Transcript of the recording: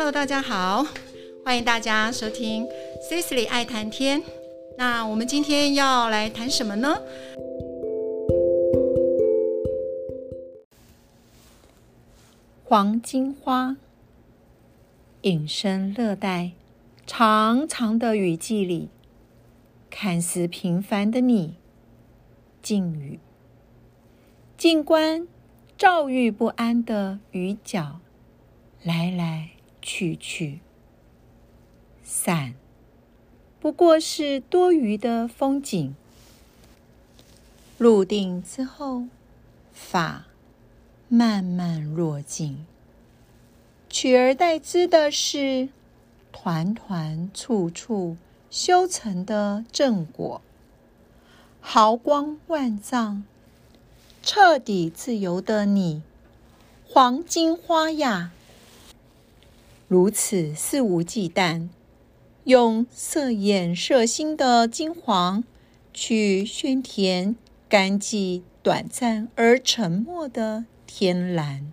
Hello，大家好，欢迎大家收听 Cecily 爱谈天。那我们今天要来谈什么呢？黄金花，隐身热带长长的雨季里，看似平凡的你，静雨。静观躁郁不安的雨脚，来来去去。伞不过是多余的风景。入定之后，法。慢慢落尽，取而代之的是团团簇簇修成的正果，毫光万丈，彻底自由的你，黄金花呀，如此肆无忌惮，用色眼色心的金黄去宣填干寂短暂而沉默的。天蓝。